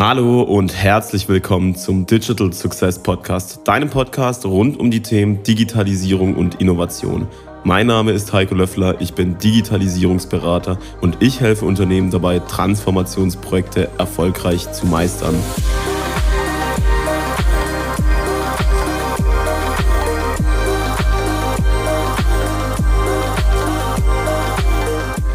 Hallo und herzlich willkommen zum Digital Success Podcast, deinem Podcast rund um die Themen Digitalisierung und Innovation. Mein Name ist Heiko Löffler, ich bin Digitalisierungsberater und ich helfe Unternehmen dabei, Transformationsprojekte erfolgreich zu meistern.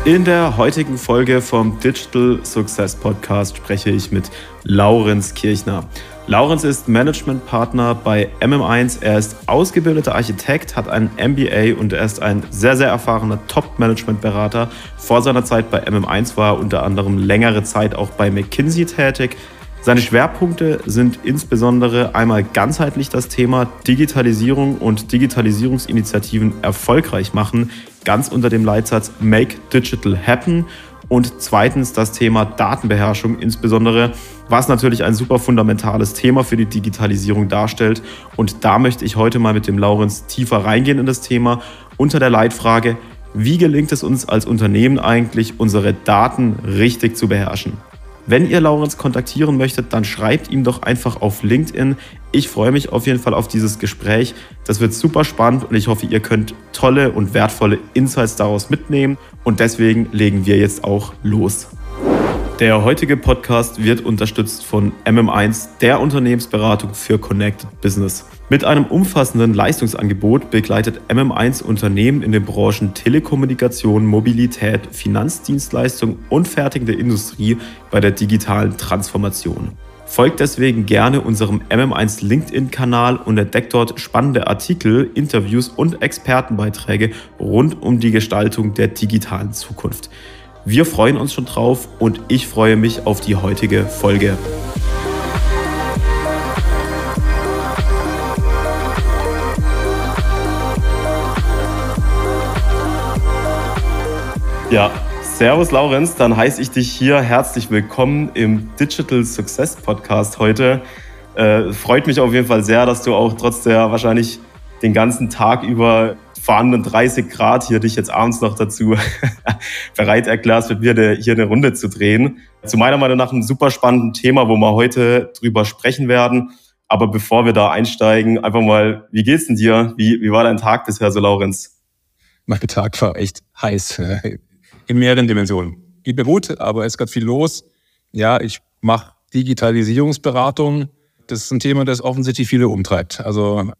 In der heutigen Folge vom Digital Success Podcast spreche ich mit Laurenz Kirchner. Laurenz ist Managementpartner bei MM1. Er ist ausgebildeter Architekt, hat ein MBA und er ist ein sehr, sehr erfahrener Top-Management-Berater. Vor seiner Zeit bei MM1 war er unter anderem längere Zeit auch bei McKinsey tätig. Seine Schwerpunkte sind insbesondere einmal ganzheitlich das Thema Digitalisierung und Digitalisierungsinitiativen erfolgreich machen, ganz unter dem Leitsatz Make Digital Happen und zweitens das Thema Datenbeherrschung insbesondere, was natürlich ein super fundamentales Thema für die Digitalisierung darstellt. Und da möchte ich heute mal mit dem Laurenz tiefer reingehen in das Thema unter der Leitfrage, wie gelingt es uns als Unternehmen eigentlich, unsere Daten richtig zu beherrschen? Wenn ihr Laurenz kontaktieren möchtet, dann schreibt ihm doch einfach auf LinkedIn. Ich freue mich auf jeden Fall auf dieses Gespräch. Das wird super spannend und ich hoffe, ihr könnt tolle und wertvolle Insights daraus mitnehmen. Und deswegen legen wir jetzt auch los. Der heutige Podcast wird unterstützt von MM1, der Unternehmensberatung für Connected Business. Mit einem umfassenden Leistungsangebot begleitet MM1 Unternehmen in den Branchen Telekommunikation, Mobilität, Finanzdienstleistung und fertigende Industrie bei der digitalen Transformation. Folgt deswegen gerne unserem MM1 LinkedIn-Kanal und entdeckt dort spannende Artikel, Interviews und Expertenbeiträge rund um die Gestaltung der digitalen Zukunft. Wir freuen uns schon drauf und ich freue mich auf die heutige Folge. Ja, Servus Laurenz, dann heiße ich dich hier herzlich willkommen im Digital Success Podcast heute. Äh, freut mich auf jeden Fall sehr, dass du auch trotz der wahrscheinlich den ganzen Tag über vorhandenen 30 Grad hier dich jetzt abends noch dazu bereit erklärst, mit mir hier eine Runde zu drehen. Zu meiner Meinung nach ein super spannendes Thema, wo wir heute drüber sprechen werden. Aber bevor wir da einsteigen, einfach mal, wie geht's denn dir? Wie, wie war dein Tag bisher so, Laurenz? Mein Tag war echt heiß in mehreren Dimensionen. Geht mir gut, aber es ist gerade viel los. Ja, ich mache Digitalisierungsberatung. Das ist ein Thema, das offensichtlich viele umtreibt. Also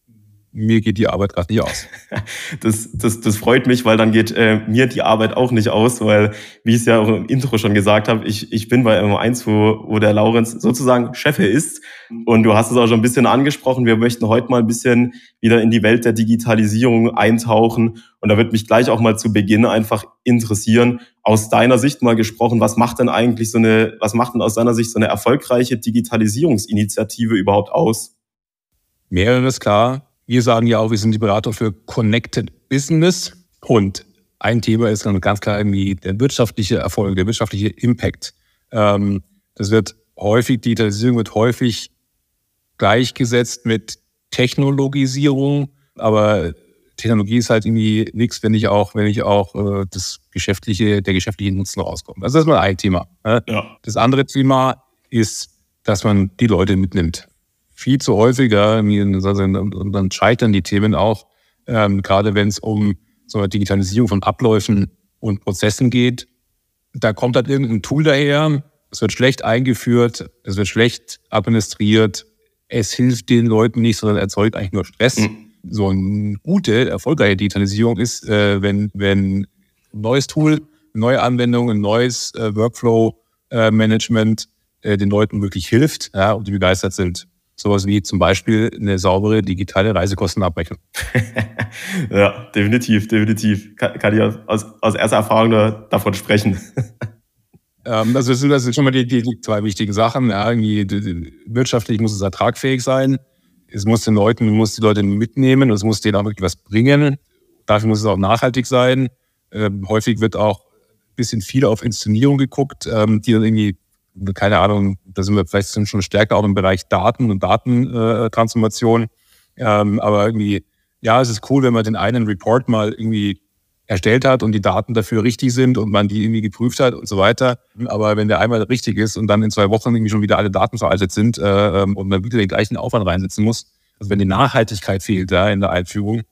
mir geht die Arbeit gerade nicht aus. Das, das, das freut mich, weil dann geht äh, mir die Arbeit auch nicht aus, weil, wie ich es ja auch im Intro schon gesagt habe, ich, ich bin bei M1, wo, wo der Laurenz sozusagen Chefe ist. Und du hast es auch schon ein bisschen angesprochen. Wir möchten heute mal ein bisschen wieder in die Welt der Digitalisierung eintauchen. Und da wird mich gleich auch mal zu Beginn einfach interessieren, aus deiner Sicht mal gesprochen, was macht denn eigentlich so eine, was macht denn aus deiner Sicht so eine erfolgreiche Digitalisierungsinitiative überhaupt aus? Mehreres klar wir sagen ja auch, wir sind die Berater für Connected Business. Und ein Thema ist dann ganz klar irgendwie der wirtschaftliche Erfolg, der wirtschaftliche Impact. Ähm, das wird häufig, Digitalisierung wird häufig gleichgesetzt mit Technologisierung, aber Technologie ist halt irgendwie nichts, wenn ich auch, wenn ich auch äh, das geschäftliche, der geschäftliche Nutzen rauskommt. Also das ist mal ein Thema. Ne? Ja. Das andere Thema ist, dass man die Leute mitnimmt viel zu häufiger, und dann scheitern die Themen auch, ähm, gerade wenn es um so eine Digitalisierung von Abläufen und Prozessen geht. Da kommt halt irgendein Tool daher, es wird schlecht eingeführt, es wird schlecht administriert, es hilft den Leuten nicht, sondern erzeugt eigentlich nur Stress. Mhm. So eine gute, erfolgreiche Digitalisierung ist, äh, wenn, wenn ein neues Tool, eine neue Anwendung, ein neues äh, Workflow-Management äh, den Leuten wirklich hilft ja, und die begeistert sind. Sowas wie zum Beispiel eine saubere digitale Reisekostenabrechnung. ja, definitiv, definitiv. Kann, kann ich aus, aus erster Erfahrung da, davon sprechen. ähm, also das sind, das sind schon mal die, die, zwei wichtigen Sachen. Ja, irgendwie, wirtschaftlich muss es ertragfähig sein. Es muss den Leuten, muss die Leute mitnehmen und es muss denen auch wirklich was bringen. Dafür muss es auch nachhaltig sein. Ähm, häufig wird auch ein bisschen viel auf Inszenierung geguckt, ähm, die dann irgendwie keine Ahnung, da sind wir vielleicht schon stärker auch im Bereich Daten und Datentransformation. Ähm, aber irgendwie, ja, es ist cool, wenn man den einen Report mal irgendwie erstellt hat und die Daten dafür richtig sind und man die irgendwie geprüft hat und so weiter. Aber wenn der einmal richtig ist und dann in zwei Wochen irgendwie schon wieder alle Daten veraltet sind äh, und man wieder den gleichen Aufwand reinsetzen muss, also wenn die Nachhaltigkeit fehlt da in der Einführung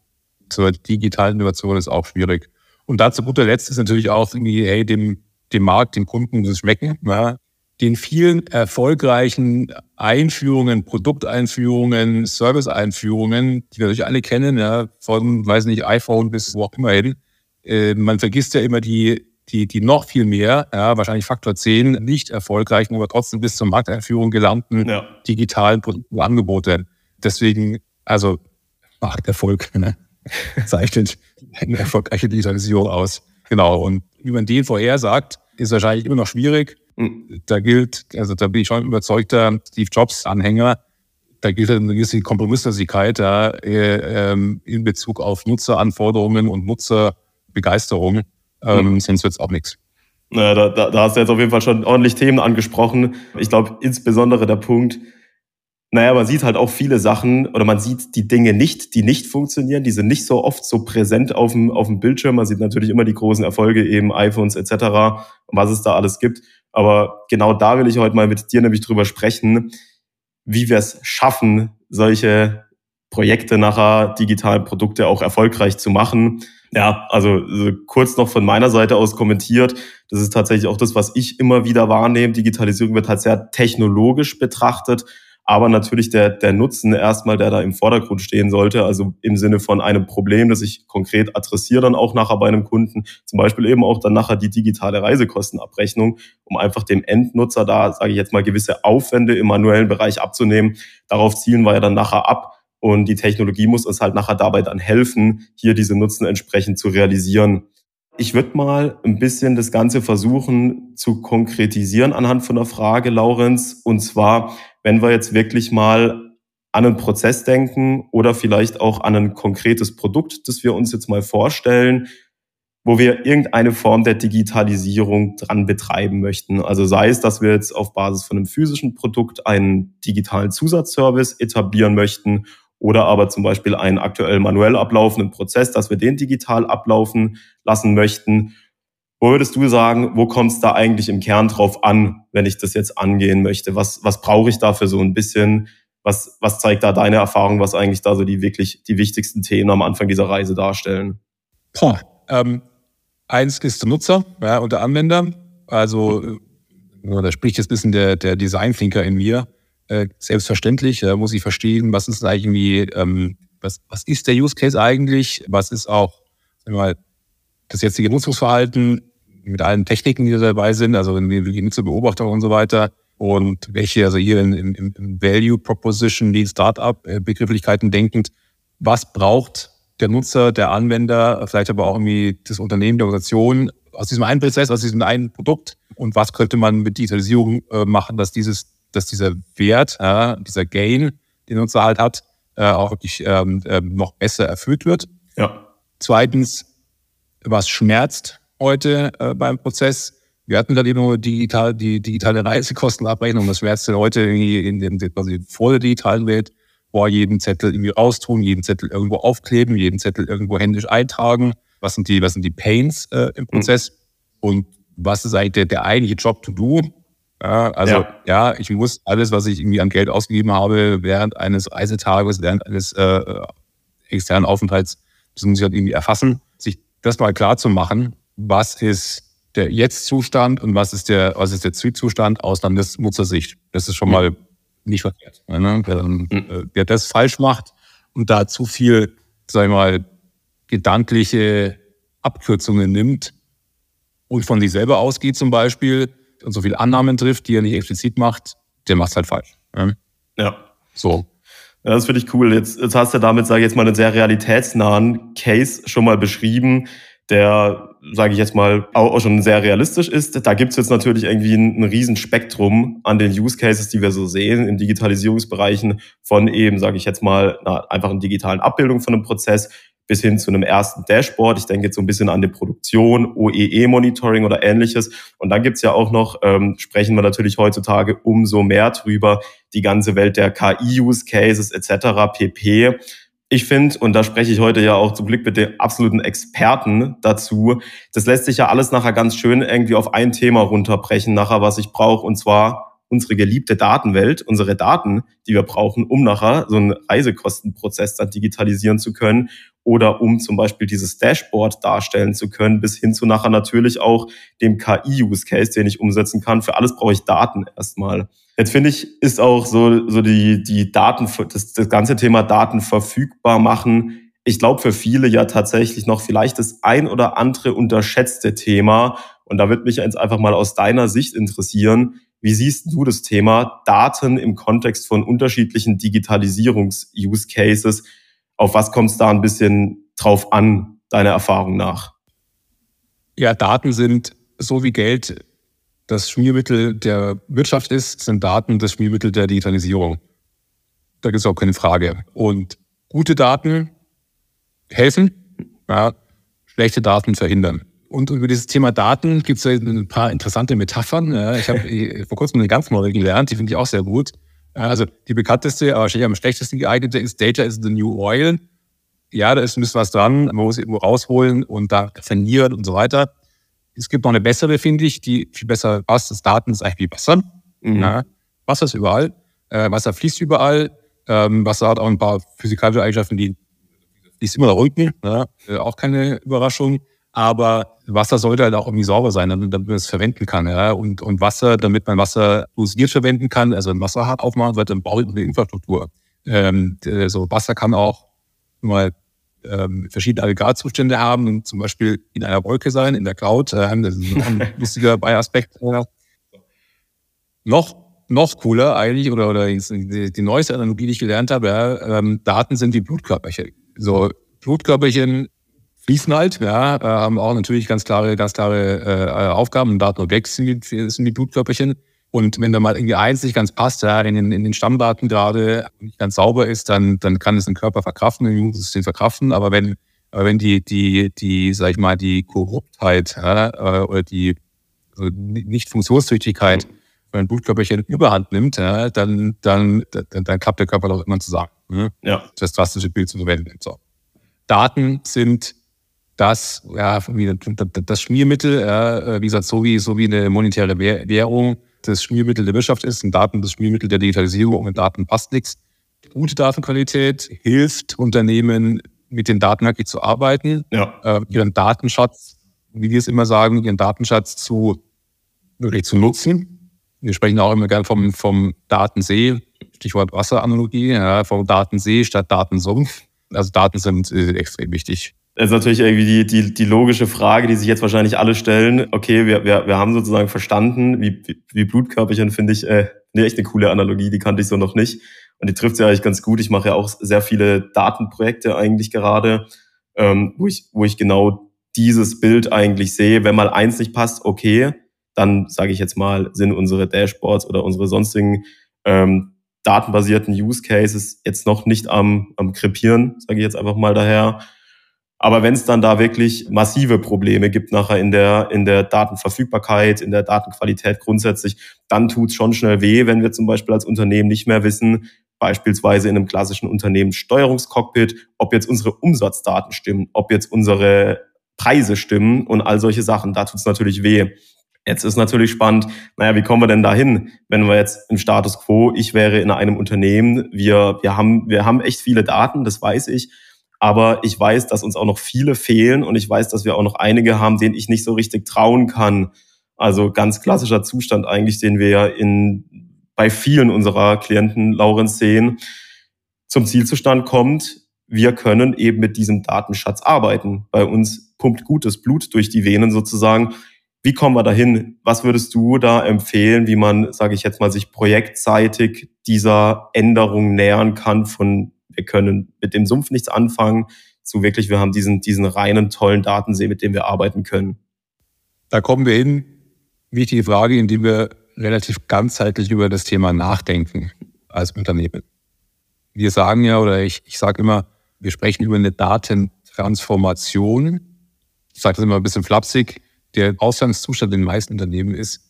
zur digitalen Innovation ist auch schwierig. Und da zu guter Letzt ist natürlich auch irgendwie, hey, dem, dem Markt, dem Kunden muss es schmecken. Ja. Den vielen erfolgreichen Einführungen, Produkteinführungen, Service-Einführungen, die wir natürlich alle kennen, ja, von, weiß nicht, iPhone bis wo auch immer hin, äh, man vergisst ja immer die, die, die noch viel mehr, ja, wahrscheinlich Faktor 10, nicht erfolgreichen, aber trotzdem bis zur Markteinführung gelangten ja. digitalen Produkte und Angebote. Deswegen, also Markterfolg ne, zeichnet eine erfolgreiche Digitalisierung aus. Genau. Und wie man den vorhersagt, ist wahrscheinlich immer noch schwierig. Da gilt, also da bin ich schon überzeugter Steve Jobs-Anhänger, da gilt eine gewisse Kompromisslosigkeit ja, äh, ähm, in Bezug auf Nutzeranforderungen und Nutzer Begeisterung, ähm, mhm. sonst wird es auch nichts. Na, da, da, da hast du jetzt auf jeden Fall schon ordentlich Themen angesprochen. Ich glaube, insbesondere der Punkt, naja, man sieht halt auch viele Sachen oder man sieht die Dinge nicht, die nicht funktionieren. Die sind nicht so oft so präsent auf dem, auf dem Bildschirm. Man sieht natürlich immer die großen Erfolge, eben iPhones etc., was es da alles gibt. Aber genau da will ich heute mal mit dir nämlich drüber sprechen, wie wir es schaffen, solche Projekte nachher, digitalen Produkte auch erfolgreich zu machen. Ja, also kurz noch von meiner Seite aus kommentiert. Das ist tatsächlich auch das, was ich immer wieder wahrnehme. Digitalisierung wird halt sehr technologisch betrachtet, aber natürlich der, der Nutzen erstmal, der da im Vordergrund stehen sollte, also im Sinne von einem Problem, das ich konkret adressiere dann auch nachher bei einem Kunden, zum Beispiel eben auch dann nachher die digitale Reisekostenabrechnung, um einfach dem Endnutzer da, sage ich jetzt mal, gewisse Aufwände im manuellen Bereich abzunehmen. Darauf zielen wir ja dann nachher ab und die Technologie muss uns halt nachher dabei dann helfen, hier diese Nutzen entsprechend zu realisieren. Ich würde mal ein bisschen das Ganze versuchen zu konkretisieren anhand von der Frage, Laurenz. Und zwar, wenn wir jetzt wirklich mal an einen Prozess denken oder vielleicht auch an ein konkretes Produkt, das wir uns jetzt mal vorstellen, wo wir irgendeine Form der Digitalisierung dran betreiben möchten. Also sei es, dass wir jetzt auf Basis von einem physischen Produkt einen digitalen Zusatzservice etablieren möchten oder aber zum Beispiel einen aktuell manuell ablaufenden Prozess, dass wir den digital ablaufen lassen möchten. Wo würdest du sagen, wo kommt es da eigentlich im Kern drauf an, wenn ich das jetzt angehen möchte? Was, was brauche ich da für so ein bisschen? Was, was zeigt da deine Erfahrung, was eigentlich da so die wirklich die wichtigsten Themen am Anfang dieser Reise darstellen? Boah, ähm, eins ist der Nutzer ja, und der Anwender. Also äh, da spricht jetzt ein bisschen der, der Design-Thinker in mir. Äh, selbstverständlich äh, muss ich verstehen, was ist eigentlich ähm, was, was ist der Use Case eigentlich, was ist auch sagen wir mal, das jetzige Nutzungsverhalten mit allen Techniken, die dabei sind, also die Nutzerbeobachtung und so weiter? Und welche, also hier im, im, im Value Proposition, die Startup-Begrifflichkeiten äh, denkend, was braucht der Nutzer, der Anwender, vielleicht aber auch irgendwie das Unternehmen, die Organisation aus diesem einen Prozess, aus diesem einen Produkt? Und was könnte man mit Digitalisierung äh, machen, dass dieses dass dieser Wert, ja, dieser Gain, den Nutzer halt hat, äh, auch wirklich ähm, äh, noch besser erfüllt wird. Ja. Zweitens, was schmerzt heute äh, beim Prozess? Wir hatten gerade eben nur digital, die digitale Reisekostenabrechnung. Was schmerzt denn heute in, in, in, quasi vor der digitalen Welt? Boah, jeden Zettel irgendwie raustun, jeden Zettel irgendwo aufkleben, jeden Zettel irgendwo händisch eintragen. Was sind die, was sind die Pains äh, im Prozess? Mhm. Und was ist eigentlich der, der eigentliche Job to do? Ja, also ja. ja. ich muss alles, was ich irgendwie an Geld ausgegeben habe, während eines Reisetages, während eines äh, äh, externen Aufenthalts, das muss ich halt irgendwie erfassen, sich das mal klar zu machen, was ist der Jetzt-Zustand und was ist der, was ist der Zustand aus Landesnutzersicht. Das ist schon mhm. mal nicht verkehrt. Ne? Wer, dann, mhm. wer das falsch macht und da zu viel, sag ich mal, gedankliche Abkürzungen nimmt und von sich selber ausgeht zum Beispiel, und so viele Annahmen trifft, die er nicht explizit macht, der macht es halt falsch. Ja. ja. So. Ja, das finde ich cool. Jetzt, jetzt hast du damit, sage ich jetzt mal, einen sehr realitätsnahen Case schon mal beschrieben, der, sage ich jetzt mal, auch schon sehr realistisch ist. Da gibt es jetzt natürlich irgendwie ein, ein Riesenspektrum an den Use Cases, die wir so sehen in Digitalisierungsbereichen von eben, sage ich jetzt mal, einer einfachen digitalen Abbildung von einem Prozess bis hin zu einem ersten Dashboard. Ich denke jetzt so ein bisschen an die Produktion, OEE-Monitoring oder ähnliches. Und dann gibt's ja auch noch, ähm, sprechen wir natürlich heutzutage umso mehr drüber, die ganze Welt der KI-Use-Cases etc. pp. ich finde, und da spreche ich heute ja auch zum Glück mit den absoluten Experten dazu, das lässt sich ja alles nachher ganz schön irgendwie auf ein Thema runterbrechen, nachher, was ich brauche, und zwar unsere geliebte Datenwelt, unsere Daten, die wir brauchen, um nachher so einen Reisekostenprozess dann digitalisieren zu können oder um zum Beispiel dieses Dashboard darstellen zu können, bis hin zu nachher natürlich auch dem KI-Use-Case, den ich umsetzen kann. Für alles brauche ich Daten erstmal. Jetzt finde ich, ist auch so, so die, die Daten, das, das ganze Thema Daten verfügbar machen. Ich glaube, für viele ja tatsächlich noch vielleicht das ein oder andere unterschätzte Thema. Und da wird mich jetzt einfach mal aus deiner Sicht interessieren. Wie siehst du das Thema Daten im Kontext von unterschiedlichen Digitalisierungs-Use-Cases? Auf was kommt es da ein bisschen drauf an, deiner Erfahrung nach? Ja, Daten sind so wie Geld das Schmiermittel der Wirtschaft ist, sind Daten das Schmiermittel der Digitalisierung. Da gibt es auch keine Frage. Und gute Daten helfen, ja, schlechte Daten verhindern. Und über dieses Thema Daten gibt es ein paar interessante Metaphern. Ja, ich habe vor kurzem eine ganz neue gelernt, die finde ich auch sehr gut. Also die bekannteste, aber wahrscheinlich am schlechtesten geeignete ist Data is the new oil. Ja, da ist ein bisschen was dran, man muss irgendwo rausholen und da trainieren und so weiter. Es gibt noch eine bessere, finde ich, die viel besser passt. Das Daten ist eigentlich wie Wasser. Mhm. Ja, Wasser ist überall. Äh, Wasser fließt überall. Ähm, Wasser hat auch ein paar physikalische Eigenschaften, die fließt immer nach unten. Ja, äh, auch keine Überraschung. Aber Wasser sollte halt auch irgendwie sauber sein, damit, man es verwenden kann. Ja? Und, und Wasser, damit man Wasser dosiert verwenden kann, also ein Wasserhahn aufmachen, wird dann braucht eine Infrastruktur. Ähm, so Wasser kann auch mal ähm, verschiedene Aggregatzustände haben, zum Beispiel in einer Wolke sein, in der Cloud. Äh, das ist ein lustiger Beiaspekt. noch, noch cooler eigentlich, oder, oder die, die neueste Analogie, die ich gelernt habe, ja, ähm, Daten sind wie Blutkörperchen. So, Blutkörperchen fließen halt, ja, äh, haben auch natürlich ganz klare, ganz klare äh, Aufgaben. Datenobjekt sind, sind die Blutkörperchen. Und wenn da mal irgendwie eins nicht ganz passt, ja, in, den, in den Stammdaten gerade nicht ganz sauber ist, dann, dann kann es ein Körper verkraften, ein Immunsystem verkraften. Aber wenn, aber wenn die, die, die, sag ich mal, die Korruptheit ja, äh, oder die also Nicht-Funktionstüchtigkeit von einem Blutkörperchen überhand nimmt, ja, dann, dann, dann, dann klappt der Körper doch immer zusammen. Ne? Ja. Das drastische Bild zu verwenden. So. Daten sind das, ja, das Schmiermittel, ja, wie gesagt, so wie, so wie eine monetäre Währung das Schmiermittel der Wirtschaft ist, und Daten das Schmiermittel der Digitalisierung. Mit Daten passt nichts. Gute Datenqualität hilft Unternehmen, mit den Daten wirklich zu arbeiten, ja. äh, ihren Datenschatz, wie wir es immer sagen, ihren Datenschatz zu wirklich zu nutzen. Wir sprechen auch immer gerne vom, vom Datensee, Stichwort Wasseranalogie, ja, vom Datensee statt Datensumpf. Also Daten sind äh, extrem wichtig. Das ist natürlich irgendwie die, die, die logische Frage, die sich jetzt wahrscheinlich alle stellen. Okay, wir, wir, wir haben sozusagen verstanden, wie, wie Blutkörperchen finde ich äh, nee, echt eine coole Analogie, die kannte ich so noch nicht. Und die trifft ja eigentlich ganz gut. Ich mache ja auch sehr viele Datenprojekte eigentlich gerade, ähm, wo, ich, wo ich genau dieses Bild eigentlich sehe. Wenn mal eins nicht passt, okay, dann sage ich jetzt mal, sind unsere Dashboards oder unsere sonstigen ähm, datenbasierten Use Cases jetzt noch nicht am, am krepieren, sage ich jetzt einfach mal daher. Aber wenn es dann da wirklich massive Probleme gibt nachher in der, in der Datenverfügbarkeit, in der Datenqualität grundsätzlich, dann tut es schon schnell weh, wenn wir zum Beispiel als Unternehmen nicht mehr wissen, beispielsweise in einem klassischen Unternehmenssteuerungscockpit, ob jetzt unsere Umsatzdaten stimmen, ob jetzt unsere Preise stimmen und all solche Sachen. Da tut es natürlich weh. Jetzt ist natürlich spannend, naja, wie kommen wir denn dahin, wenn wir jetzt im Status quo, ich wäre in einem Unternehmen, wir, wir, haben, wir haben echt viele Daten, das weiß ich, aber ich weiß, dass uns auch noch viele fehlen und ich weiß, dass wir auch noch einige haben, denen ich nicht so richtig trauen kann. Also ganz klassischer Zustand eigentlich, den wir ja in, bei vielen unserer Klienten, Laurenz, sehen. Zum Zielzustand kommt, wir können eben mit diesem Datenschatz arbeiten. Bei uns pumpt gutes Blut durch die Venen sozusagen. Wie kommen wir dahin? Was würdest du da empfehlen, wie man, sage ich jetzt mal, sich projektseitig dieser Änderung nähern kann von wir können mit dem Sumpf nichts anfangen, zu wirklich, wir haben diesen, diesen reinen, tollen Datensee, mit dem wir arbeiten können. Da kommen wir hin. Wichtige Frage, indem wir relativ ganzheitlich über das Thema nachdenken als Unternehmen. Wir sagen ja, oder ich, ich sage immer, wir sprechen über eine Datentransformation. Ich sage das immer ein bisschen flapsig. Der Ausgangszustand in den meisten Unternehmen ist,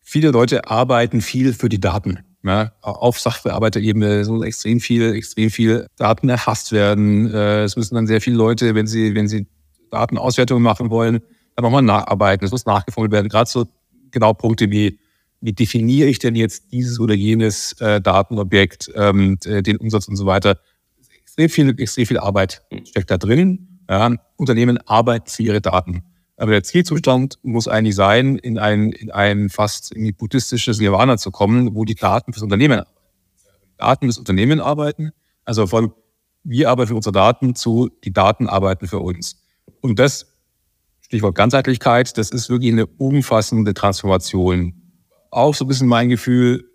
viele Leute arbeiten viel für die Daten. Ja, auf Sachbearbeiterebene soll extrem viel, extrem viel Daten erfasst werden. Äh, es müssen dann sehr viele Leute, wenn sie, wenn sie Datenauswertungen machen wollen, dann nochmal nacharbeiten. Es muss nachgefolgt werden. Gerade so genau Punkte wie, wie definiere ich denn jetzt dieses oder jenes äh, Datenobjekt, ähm, den Umsatz und so weiter. Extrem viel, extrem viel Arbeit steckt da drin. Ja, Unternehmen arbeiten für ihre Daten. Aber der Zielzustand muss eigentlich sein, in ein, in ein fast irgendwie buddhistisches Nirvana zu kommen, wo die Daten fürs Unternehmen arbeiten. Daten fürs Unternehmen arbeiten, also von wir arbeiten für unsere Daten zu die Daten arbeiten für uns. Und das, Stichwort Ganzheitlichkeit, das ist wirklich eine umfassende Transformation. Auch so ein bisschen mein Gefühl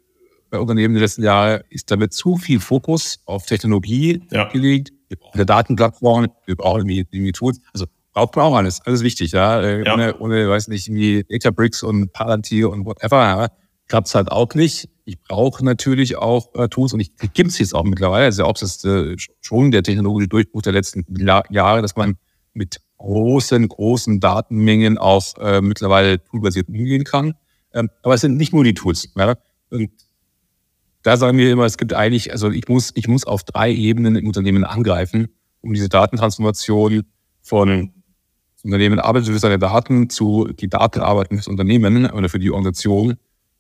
bei Unternehmen der letzten Jahre ist damit zu viel Fokus auf Technologie ja. gelegt. Wir brauchen eine Datenplattform, wir brauchen irgendwie, irgendwie Tools. Also braucht man auch alles. Alles wichtig, ja. Äh, ja. Ohne, ohne, weiß nicht, wie Databricks und Palantir und whatever, ja, klappt es halt auch nicht. Ich brauche natürlich auch äh, Tools und ich gibt es jetzt auch mittlerweile. Ja auch das, äh, schon der technologische Durchbruch der letzten Jahre, dass man mit großen, großen Datenmengen auch äh, mittlerweile toolbasiert umgehen kann. Ähm, aber es sind nicht nur die Tools. Ja? Und da sagen wir immer, es gibt eigentlich, also ich muss, ich muss auf drei Ebenen im Unternehmen angreifen, um diese Datentransformation von Unternehmen arbeitet für seine Daten zu die Daten arbeiten fürs Unternehmen oder für die Organisation,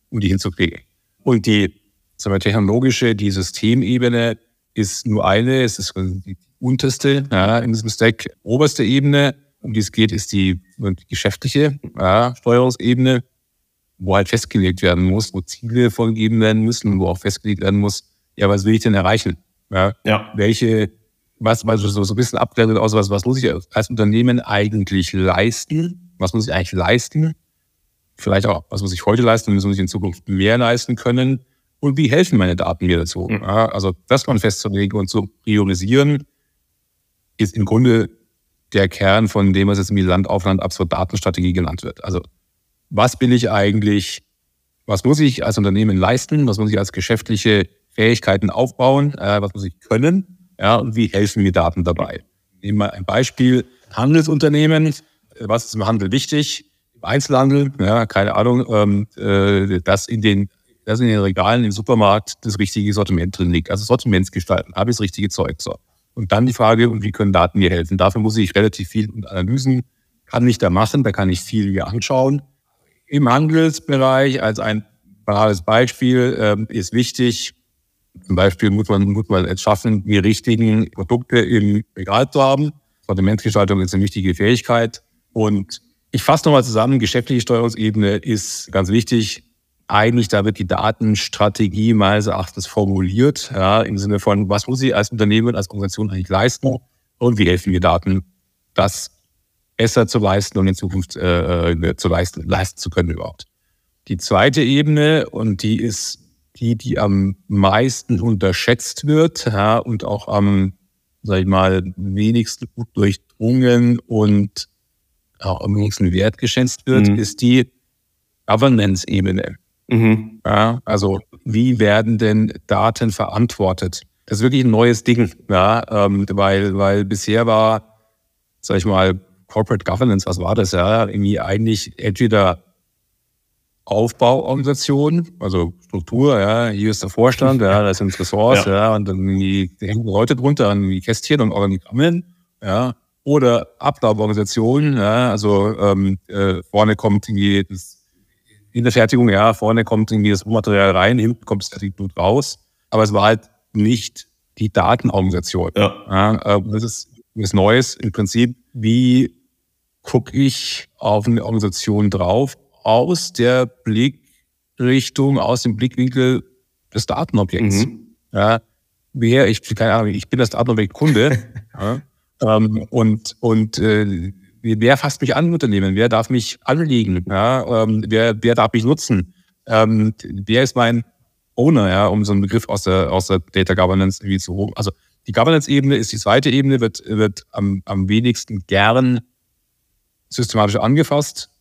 um die hinzukriegen. Und die sagen wir, technologische, die Systemebene ist nur eine, es ist die unterste ja, in diesem Stack. Oberste Ebene, um die es geht, ist die, die geschäftliche ja, Steuerungsebene, wo halt festgelegt werden muss, wo Ziele vorgegeben werden müssen, wo auch festgelegt werden muss, ja, was will ich denn erreichen? Ja, ja. Welche was, was so, so ein bisschen abgeleitet aus, was, was muss ich als Unternehmen eigentlich leisten? Was muss ich eigentlich leisten? Vielleicht auch, was muss ich heute leisten? Was muss ich in Zukunft mehr leisten können? Und wie helfen meine Daten mir dazu? Mhm. Ja, also, das mal festzulegen und zu priorisieren, ist im Grunde der Kern von dem, was jetzt im Land auf Land ab Datenstrategie genannt wird. Also, was bin ich eigentlich? Was muss ich als Unternehmen leisten? Was muss ich als geschäftliche Fähigkeiten aufbauen? Äh, was muss ich können? Ja, und wie helfen mir Daten dabei? Nehmen wir ein Beispiel. Handelsunternehmen. Was ist im Handel wichtig? Im Einzelhandel, ja, keine Ahnung, ähm, äh, dass in den dass in den Regalen im Supermarkt das richtige Sortiment drin liegt. Also Sortimentsgestalten, habe ich das richtige Zeug. So. Und dann die Frage, und wie können Daten mir helfen? Dafür muss ich relativ viel Analysen, kann ich da machen, da kann ich viel mir anschauen. Im Handelsbereich als ein banales Beispiel ähm, ist wichtig, zum Beispiel muss man, muss man es schaffen, die richtigen Produkte im Regal zu haben. Sortimentsgestaltung ist eine wichtige Fähigkeit. Und ich fasse nochmal zusammen, geschäftliche Steuerungsebene ist ganz wichtig. Eigentlich, da wird die Datenstrategie meines Erachtens formuliert, ja, im Sinne von, was muss ich als Unternehmen, als Organisation eigentlich leisten und wie helfen wir Daten, das besser zu leisten und in Zukunft äh, äh zu leisten, leisten zu können überhaupt. Die zweite Ebene, und die ist die, die am meisten unterschätzt wird ja, und auch am, sag ich mal, wenigsten gut durchdrungen und auch am wenigsten wertgeschätzt wird, mhm. ist die Governance-Ebene. Mhm. Ja, also wie werden denn Daten verantwortet? Das ist wirklich ein neues Ding, ja, ähm, weil, weil bisher war, sag ich mal, Corporate Governance, was war das ja? Irgendwie eigentlich entweder Aufbauorganisation, also Struktur, ja, hier ist der Vorstand, ja, das sind Ressorts, ja. ja, und dann hängen Leute drunter an wie Kästchen und Organigrammen, ja, oder Ablauforganisation, ja, also ähm, äh, vorne kommt irgendwie das, in der Fertigung, ja, vorne kommt irgendwie das Rohmaterial rein, hinten kommt das Fertigblut raus, aber es war halt nicht die Datenorganisation. Ja. ja äh, das ist was Neues im Prinzip, wie gucke ich auf eine Organisation drauf aus der Blickrichtung, aus dem Blickwinkel des Datenobjekts. Mhm. Ja, wer, ich, keine Ahnung, ich bin das Datenobjekt Kunde. ja, ähm, und und äh, wer fasst mich an Unternehmen? Wer darf mich anlegen? Ja, ähm, wer, wer darf mich nutzen? Ähm, wer ist mein Owner, ja, um so einen Begriff aus der, aus der Data Governance irgendwie zu holen. Also die Governance-Ebene ist die zweite Ebene, wird, wird am, am wenigsten gern systematisch angefasst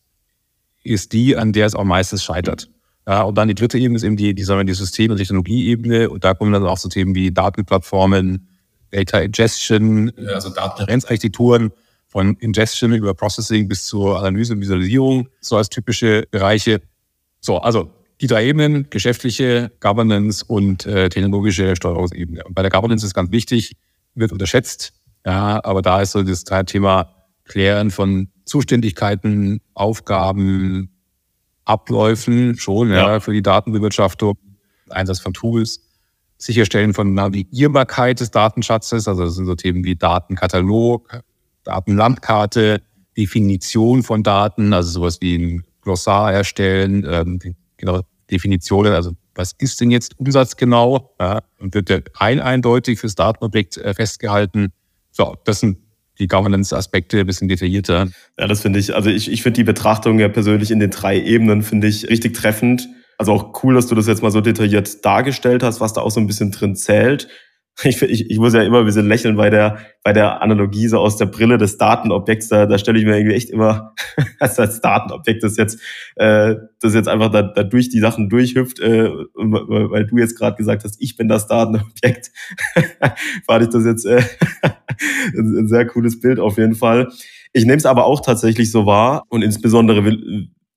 ist die, an der es auch meistens scheitert. Ja, und dann die dritte Ebene ist eben die, die, sagen wir, die System- und Technologieebene. Und da kommen dann auch so Themen wie Datenplattformen, Data Ingestion, also Datenrenzarchitekturen von Ingestion über Processing bis zur Analyse und Visualisierung, so als typische Bereiche. So, also die drei Ebenen, geschäftliche, Governance und äh, technologische Steuerungsebene. Und bei der Governance ist ganz wichtig, wird unterschätzt, ja, aber da ist so das Thema Klären von Zuständigkeiten, Aufgaben, Abläufen schon, ja, ja für die Datenbewirtschaftung, Einsatz von Tools, Sicherstellen von Navigierbarkeit des Datenschatzes, also das sind so Themen wie Datenkatalog, Datenlandkarte, Definition von Daten, also sowas wie ein Glossar erstellen, ähm, genau, Definitionen, also was ist denn jetzt Umsatz genau? Ja, und wird der rein eindeutig fürs Datenobjekt äh, festgehalten? So, das sind die Governance-Aspekte ein bisschen detaillierter. Ja, das finde ich, also ich, ich finde die Betrachtung ja persönlich in den drei Ebenen, finde ich richtig treffend. Also auch cool, dass du das jetzt mal so detailliert dargestellt hast, was da auch so ein bisschen drin zählt. Ich, ich, ich muss ja immer ein bisschen lächeln bei der, bei der Analogie so aus der Brille des Datenobjekts. Da, da stelle ich mir irgendwie echt immer, dass das Datenobjekt das jetzt, äh, das jetzt einfach da, da durch die Sachen durchhüpft, äh, weil du jetzt gerade gesagt hast, ich bin das Datenobjekt. Fand ich das jetzt äh, ein sehr cooles Bild auf jeden Fall. Ich nehme es aber auch tatsächlich so wahr und insbesondere,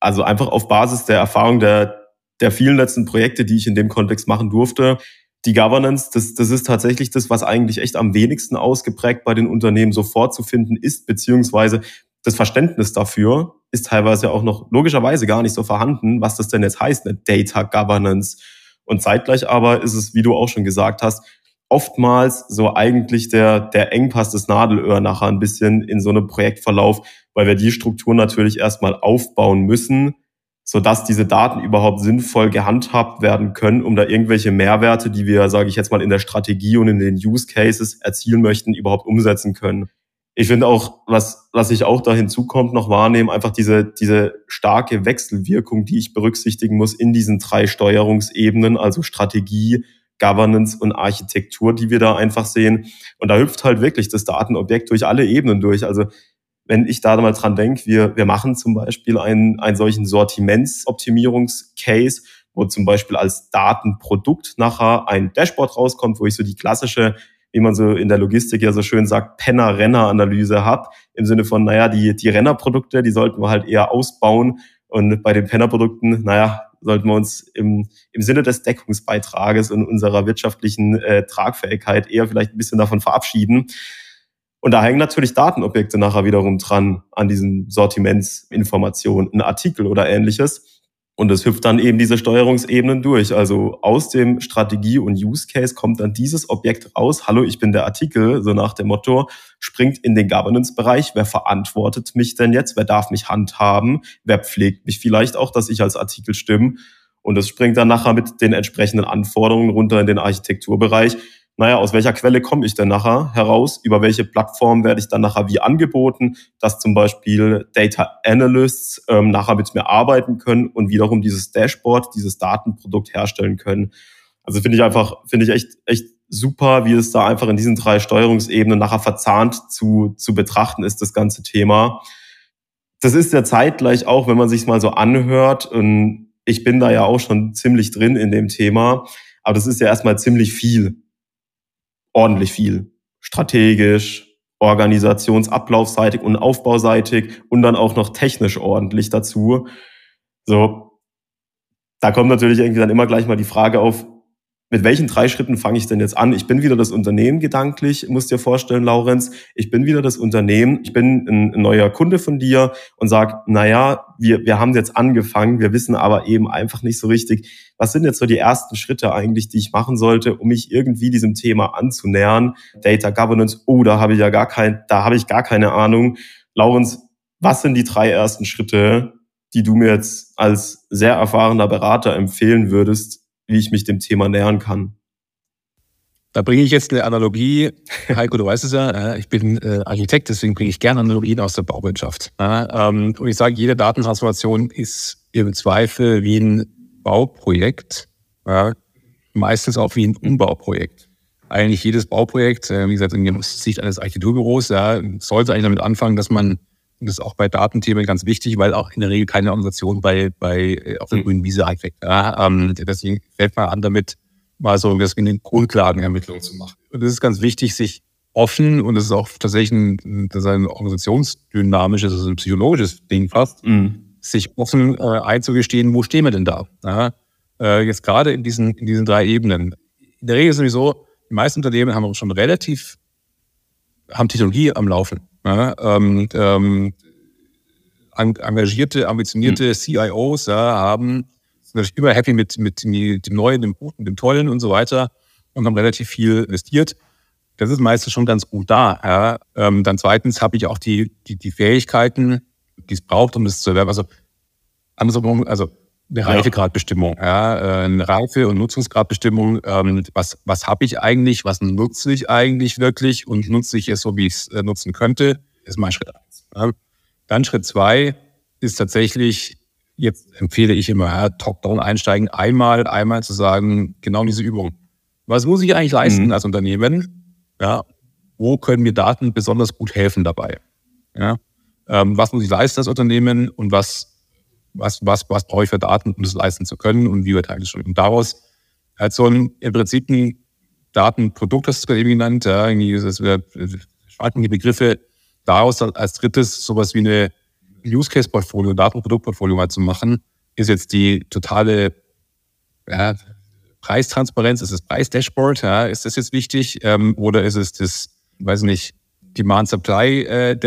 also einfach auf Basis der Erfahrung der, der vielen letzten Projekte, die ich in dem Kontext machen durfte, die Governance, das, das ist tatsächlich das, was eigentlich echt am wenigsten ausgeprägt bei den Unternehmen so vorzufinden ist, beziehungsweise das Verständnis dafür ist teilweise auch noch logischerweise gar nicht so vorhanden, was das denn jetzt heißt, eine Data Governance. Und zeitgleich aber ist es, wie du auch schon gesagt hast, oftmals so eigentlich der, der Engpass des Nadelöhr nachher ein bisschen in so einem Projektverlauf, weil wir die Struktur natürlich erstmal aufbauen müssen, sodass diese Daten überhaupt sinnvoll gehandhabt werden können, um da irgendwelche Mehrwerte, die wir, sage ich jetzt mal, in der Strategie und in den Use Cases erzielen möchten, überhaupt umsetzen können. Ich finde auch, was, was ich auch da hinzukommt, noch wahrnehmen, einfach diese, diese starke Wechselwirkung, die ich berücksichtigen muss in diesen drei Steuerungsebenen, also Strategie, Governance und Architektur, die wir da einfach sehen. Und da hüpft halt wirklich das Datenobjekt durch alle Ebenen durch. Also wenn ich da mal dran denke, wir, wir machen zum Beispiel einen, einen solchen Sortimentsoptimierungscase, wo zum Beispiel als Datenprodukt nachher ein Dashboard rauskommt, wo ich so die klassische, wie man so in der Logistik ja so schön sagt, Penner-Renner-Analyse habe, im Sinne von, naja, die, die Rennerprodukte, die sollten wir halt eher ausbauen und bei den Penner-Produkten, naja, sollten wir uns im, im Sinne des Deckungsbeitrages und unserer wirtschaftlichen äh, Tragfähigkeit eher vielleicht ein bisschen davon verabschieden. Und da hängen natürlich Datenobjekte nachher wiederum dran an diesen Sortimentsinformationen, ein Artikel oder ähnliches. Und es hüpft dann eben diese Steuerungsebenen durch. Also aus dem Strategie- und Use Case kommt dann dieses Objekt raus. Hallo, ich bin der Artikel, so nach dem Motto, springt in den Governance-Bereich. Wer verantwortet mich denn jetzt? Wer darf mich handhaben? Wer pflegt mich vielleicht auch, dass ich als Artikel stimme? Und es springt dann nachher mit den entsprechenden Anforderungen runter in den Architekturbereich naja, aus welcher Quelle komme ich denn nachher heraus? Über welche Plattform werde ich dann nachher wie angeboten, dass zum Beispiel Data Analysts ähm, nachher mit mir arbeiten können und wiederum dieses Dashboard, dieses Datenprodukt herstellen können. Also finde ich einfach, finde ich echt, echt super, wie es da einfach in diesen drei Steuerungsebenen nachher verzahnt zu, zu betrachten ist, das ganze Thema. Das ist ja zeitgleich auch, wenn man sich mal so anhört, und ich bin da ja auch schon ziemlich drin in dem Thema, aber das ist ja erstmal ziemlich viel ordentlich viel. Strategisch, organisationsablaufseitig und aufbauseitig und dann auch noch technisch ordentlich dazu. So, da kommt natürlich irgendwie dann immer gleich mal die Frage auf, mit welchen drei Schritten fange ich denn jetzt an? Ich bin wieder das Unternehmen gedanklich, muss dir vorstellen, Laurenz. Ich bin wieder das Unternehmen. Ich bin ein, ein neuer Kunde von dir und sag, naja, wir, wir haben jetzt angefangen. Wir wissen aber eben einfach nicht so richtig, was sind jetzt so die ersten Schritte eigentlich, die ich machen sollte, um mich irgendwie diesem Thema anzunähern? Data Governance, oh, da habe ich ja gar kein, da habe ich gar keine Ahnung. Laurenz, was sind die drei ersten Schritte, die du mir jetzt als sehr erfahrener Berater empfehlen würdest, wie ich mich dem Thema nähern kann. Da bringe ich jetzt eine Analogie. Heiko, du weißt es ja, ich bin äh, Architekt, deswegen bringe ich gerne Analogien aus der Bauwirtschaft. Ähm, und ich sage, jede Datentransformation ist im Zweifel wie ein Bauprojekt, meistens auch wie ein Umbauprojekt. Eigentlich jedes Bauprojekt, äh, wie gesagt, aus Sicht eines Architekturbüros, sollte eigentlich damit anfangen, dass man und das ist auch bei Datenthemen ganz wichtig, weil auch in der Regel keine Organisation bei, bei äh, auf der hm. grünen Wiese einfängt. Ja, ähm, deswegen fällt man an, damit mal so das in den Grundlagenermittlungen zu machen. Und das ist ganz wichtig, sich offen, und das ist auch tatsächlich ein, das ist ein organisationsdynamisches, also ein psychologisches Ding fast, mhm. sich offen äh, einzugestehen, wo stehen wir denn da? Ja? äh, jetzt gerade in diesen, in diesen drei Ebenen. In der Regel ist es sowieso, die meisten Unternehmen haben schon relativ, haben Technologie am Laufen. Ja, ähm, ähm, engagierte, ambitionierte mhm. CIOs ja, haben sind natürlich immer happy mit, mit, dem Neuen, dem Guten, dem Tollen und so weiter und haben relativ viel investiert. Das ist meistens schon ganz gut da. Ja. Ähm, dann zweitens habe ich auch die, die, die Fähigkeiten, die es braucht, um das zu erwerben. Also, also eine Reifegradbestimmung, ja, äh, eine Reife- und Nutzungsgradbestimmung. Ähm, was was habe ich eigentlich? Was nutze ich eigentlich wirklich? Und nutze ich es so, wie ich es äh, nutzen könnte? Ist mein Schritt eins. Ja. Dann Schritt zwei ist tatsächlich, jetzt empfehle ich immer, ja, Top-Down einsteigen, einmal, einmal zu sagen, genau diese Übung. Was muss ich eigentlich leisten mhm. als Unternehmen? Ja, wo können mir Daten besonders gut helfen dabei? Ja, ähm, was muss ich leisten als Unternehmen und was was, was, was brauche ich für Daten, um das leisten zu können und wie wird eigentlich schon. Und daraus halt so ein, im Prinzip ein Datenprodukt, hast du gerade eben genannt, ja, irgendwie das schwankende Begriffe, daraus als drittes sowas wie eine Use Case Portfolio, Datenproduktportfolio mal zu machen, ist jetzt die totale ja, Preistransparenz, ist das Preisdashboard, ja, ist das jetzt wichtig? Ähm, oder ist es das, weiß nicht, Demand Supply äh,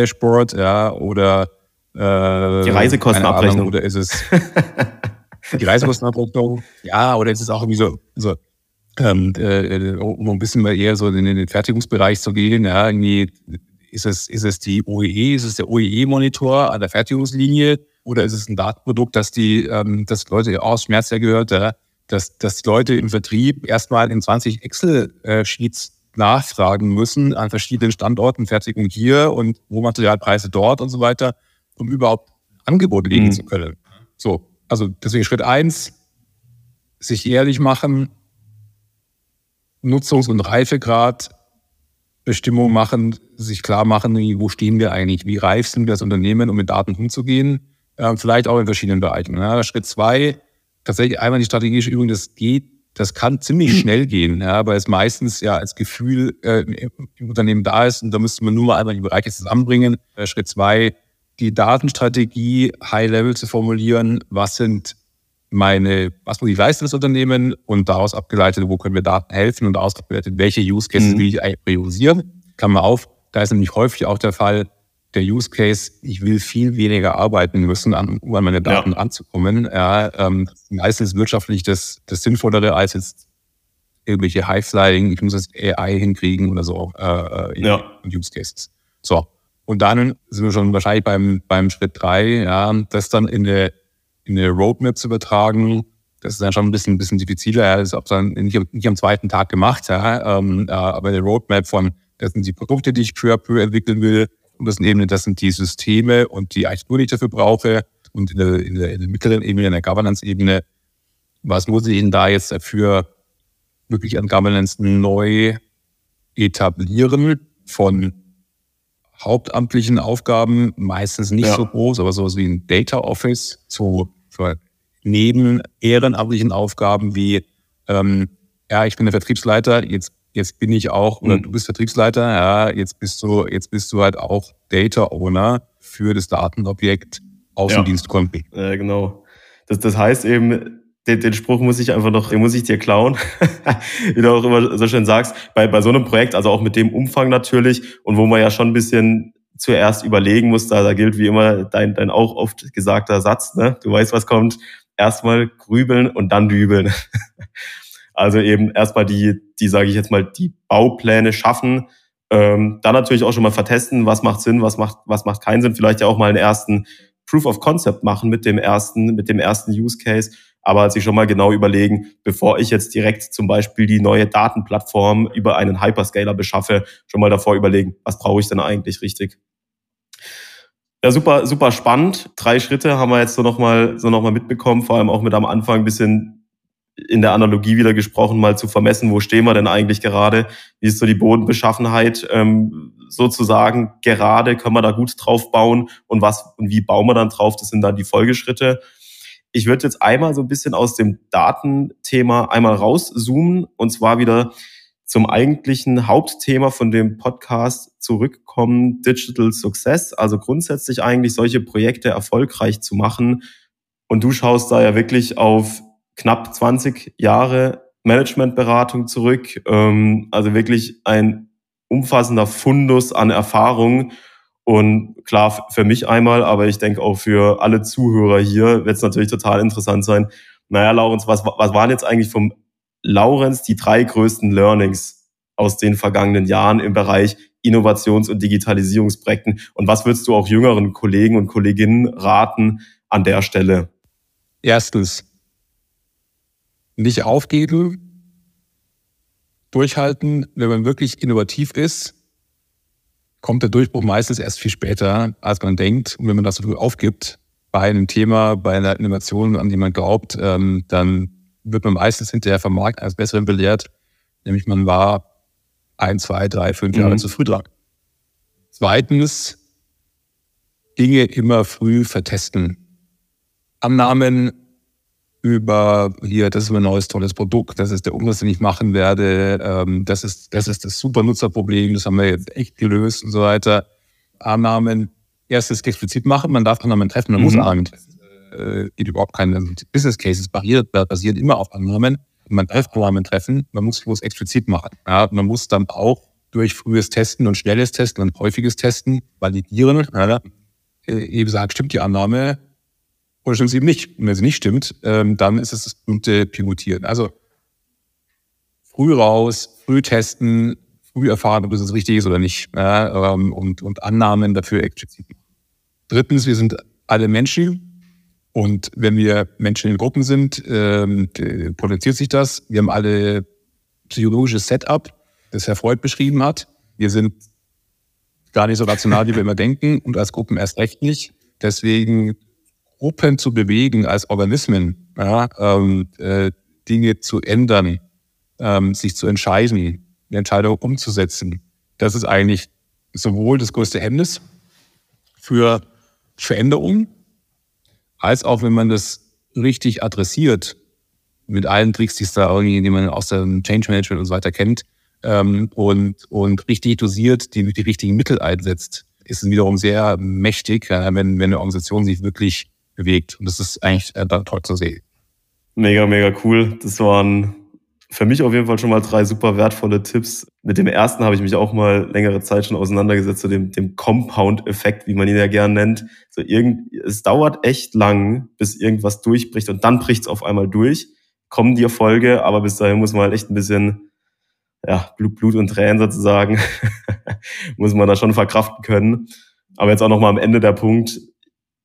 ja, oder die Reisekostenabrechnung. oder ist es die Reisekostenabrechnung? ja, oder ist es auch irgendwie so, so ähm, äh, um ein bisschen mal eher so in den Fertigungsbereich zu gehen, ja, irgendwie ist es, ist es die OEE, ist es der OEE-Monitor an der Fertigungslinie oder ist es ein Datenprodukt, dass die, ähm, dass Leute aus Schmerz ja gehört, ja, dass, dass die Leute im Vertrieb erstmal in 20 Excel-Sheets nachfragen müssen an verschiedenen Standorten, Fertigung hier und Rohmaterialpreise dort und so weiter um überhaupt Angebot legen mhm. zu können. So, also deswegen Schritt eins, sich ehrlich machen, Nutzungs- und Reifegrad Bestimmung machen, sich klar machen, wo stehen wir eigentlich, wie reif sind wir als Unternehmen, um mit Daten umzugehen, äh, vielleicht auch in verschiedenen Bereichen. Ja. Schritt zwei, tatsächlich einmal die strategische Übung, das geht, das kann ziemlich mhm. schnell gehen, ja, weil es meistens ja als Gefühl äh, im Unternehmen da ist und da müsste man nur mal einmal die Bereiche zusammenbringen. Äh, Schritt zwei, die Datenstrategie High-Level zu formulieren, was sind meine, was muss ich leisten das Unternehmen und daraus abgeleitet, wo können wir Daten helfen und daraus abgeleitet, welche Use Cases mhm. will ich eigentlich priorisieren. Klammer auf, da ist nämlich häufig auch der Fall, der Use Case, ich will viel weniger arbeiten müssen, um an meine Daten ja. anzukommen. Ja, ähm, meistens wirtschaftlich das, das Sinnvollere als jetzt irgendwelche High-Flying, ich muss jetzt AI hinkriegen oder so, äh, ja. Use Cases. So, und dann sind wir schon wahrscheinlich beim, beim Schritt drei, ja, das dann in eine, in eine Roadmap zu übertragen. Das ist dann schon ein bisschen, ein bisschen diffiziler. Ja. Das ist dann nicht, nicht am zweiten Tag gemacht, ja. Ähm, aber eine Roadmap von, das sind die Produkte, die ich peu à peu entwickeln will. Und das sind eben, das sind die Systeme und die Architektur, die ich dafür brauche. Und in der, in der, in der mittleren Ebene, in der Governance-Ebene, was muss ich denn da jetzt dafür wirklich an Governance neu etablieren von hauptamtlichen Aufgaben meistens nicht ja. so groß, aber sowas wie ein Data Office zu neben ehrenamtlichen Aufgaben wie ähm, ja, ich bin der Vertriebsleiter, jetzt jetzt bin ich auch oder mhm. du bist Vertriebsleiter, ja, jetzt bist du jetzt bist du halt auch Data Owner für das Datenobjekt Außendienst. Ja, genau. Das, das heißt eben, den, den Spruch muss ich einfach noch, den muss ich dir klauen, wie du auch immer so schön sagst, bei, bei so einem Projekt, also auch mit dem Umfang natürlich und wo man ja schon ein bisschen zuerst überlegen muss, da, da gilt wie immer dein, dein auch oft gesagter Satz, ne? du weißt, was kommt, erstmal grübeln und dann dübeln. also eben erstmal die, die sage ich jetzt mal, die Baupläne schaffen, ähm, dann natürlich auch schon mal vertesten, was macht Sinn, was macht, was macht keinen Sinn, vielleicht ja auch mal einen ersten Proof of Concept machen mit dem ersten, mit dem ersten Use Case aber sich schon mal genau überlegen, bevor ich jetzt direkt zum Beispiel die neue Datenplattform über einen Hyperscaler beschaffe, schon mal davor überlegen, was brauche ich denn eigentlich richtig. Ja, super, super spannend. Drei Schritte haben wir jetzt so nochmal so noch mal mitbekommen, vor allem auch mit am Anfang ein bisschen in der Analogie wieder gesprochen, mal zu vermessen, wo stehen wir denn eigentlich gerade? Wie ist so die Bodenbeschaffenheit ähm, sozusagen gerade? Können wir da gut drauf bauen? Und was und wie bauen wir dann drauf? Das sind dann die Folgeschritte. Ich würde jetzt einmal so ein bisschen aus dem Datenthema einmal rauszoomen und zwar wieder zum eigentlichen Hauptthema von dem Podcast zurückkommen, Digital Success, also grundsätzlich eigentlich solche Projekte erfolgreich zu machen. Und du schaust da ja wirklich auf knapp 20 Jahre Managementberatung zurück. Ähm, also wirklich ein umfassender Fundus an Erfahrung. Und klar, für mich einmal, aber ich denke auch für alle Zuhörer hier wird es natürlich total interessant sein. Naja, Laurenz, was, was waren jetzt eigentlich vom Laurenz die drei größten Learnings aus den vergangenen Jahren im Bereich Innovations- und Digitalisierungsprojekten? Und was würdest du auch jüngeren Kollegen und Kolleginnen raten an der Stelle? Erstens, nicht aufgeben, durchhalten. Wenn man wirklich innovativ ist, kommt der Durchbruch meistens erst viel später, als man denkt. Und wenn man das so aufgibt bei einem Thema, bei einer Innovation, an die man glaubt, ähm, dann wird man meistens hinterher vom Markt als Besseren belehrt. Nämlich man war ein, zwei, drei, fünf Jahre mhm. zu früh dran. Zweitens, Dinge immer früh vertesten. Annahmen über hier, das ist ein neues tolles Produkt, das ist der Umsatz, den ich machen werde, ähm, das, ist, das ist das Supernutzerproblem, das haben wir jetzt echt gelöst und so weiter. Annahmen, erstes explizit machen, man darf Annahmen treffen, man mhm. muss Annahmen treffen. Äh, geht überhaupt keine Business Cases, basiert, basiert immer auf Annahmen. Man darf Annahmen treffen, man muss es explizit machen. Ja, man muss dann auch durch frühes Testen und schnelles Testen und häufiges Testen validieren. Ja, äh, eben sagen, stimmt die Annahme, oder stimmt es eben nicht? Und wenn sie nicht stimmt, ähm, dann ist es das berühmte Pivotieren. Also früh raus, früh testen, früh erfahren, ob das richtig ist oder nicht. Ja, ähm, und, und Annahmen dafür explizit. Drittens, wir sind alle Menschen. Und wenn wir Menschen in Gruppen sind, ähm, potenziert sich das. Wir haben alle psychologisches Setup, das Herr Freud beschrieben hat. Wir sind gar nicht so rational, wie wir immer denken und als Gruppen erst recht nicht. Deswegen Gruppen zu bewegen als Organismen, ja, ähm, äh, Dinge zu ändern, ähm, sich zu entscheiden, eine Entscheidung umzusetzen. Das ist eigentlich sowohl das größte Hemmnis für Veränderung, als auch wenn man das richtig adressiert, mit allen Tricks, die es da irgendwie, die man aus dem Change Management und so weiter kennt, ähm, und, und richtig dosiert, die, die richtigen Mittel einsetzt, ist es wiederum sehr mächtig, wenn, wenn eine Organisation sich wirklich bewegt. Und das ist eigentlich äh, dann toll zu sehen. Mega, mega cool. Das waren für mich auf jeden Fall schon mal drei super wertvolle Tipps. Mit dem ersten habe ich mich auch mal längere Zeit schon auseinandergesetzt, zu so dem, dem Compound-Effekt, wie man ihn ja gern nennt. So irgend, es dauert echt lang, bis irgendwas durchbricht und dann bricht es auf einmal durch. Kommen die Erfolge, aber bis dahin muss man halt echt ein bisschen, ja, Blut, Blut und Tränen sozusagen, muss man da schon verkraften können. Aber jetzt auch noch mal am Ende der Punkt,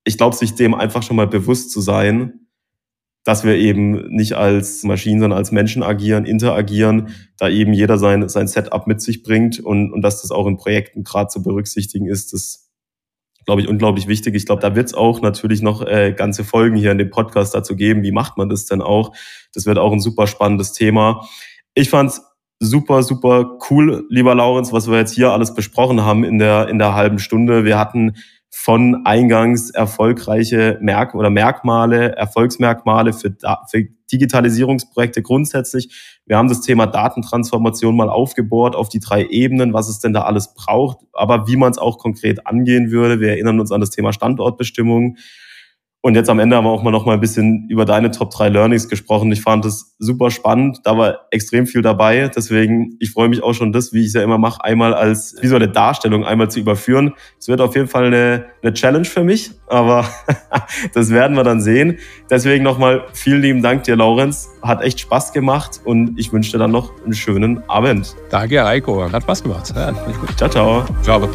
ich glaube, sich dem einfach schon mal bewusst zu sein, dass wir eben nicht als Maschinen, sondern als Menschen agieren, interagieren, da eben jeder sein, sein Setup mit sich bringt und, und dass das auch in Projekten gerade zu berücksichtigen ist, das glaube ich, unglaublich wichtig. Ich glaube, da wird es auch natürlich noch äh, ganze Folgen hier in dem Podcast dazu geben. Wie macht man das denn auch? Das wird auch ein super spannendes Thema. Ich fand's super, super cool, lieber Laurenz, was wir jetzt hier alles besprochen haben in der, in der halben Stunde. Wir hatten von eingangs erfolgreiche Merk oder Merkmale, Erfolgsmerkmale für, für Digitalisierungsprojekte grundsätzlich. Wir haben das Thema Datentransformation mal aufgebohrt auf die drei Ebenen, was es denn da alles braucht, aber wie man es auch konkret angehen würde. Wir erinnern uns an das Thema Standortbestimmung. Und jetzt am Ende haben wir auch mal noch mal ein bisschen über deine Top 3 Learnings gesprochen. Ich fand das super spannend. Da war extrem viel dabei. Deswegen, ich freue mich auch schon, das, wie ich es ja immer mache, einmal als visuelle Darstellung einmal zu überführen. Es wird auf jeden Fall eine, eine Challenge für mich, aber das werden wir dann sehen. Deswegen nochmal vielen lieben Dank dir, Laurenz. Hat echt Spaß gemacht und ich wünsche dir dann noch einen schönen Abend. Danke, Heiko. Hat Spaß gemacht. Ja, ciao, ciao. Ciao.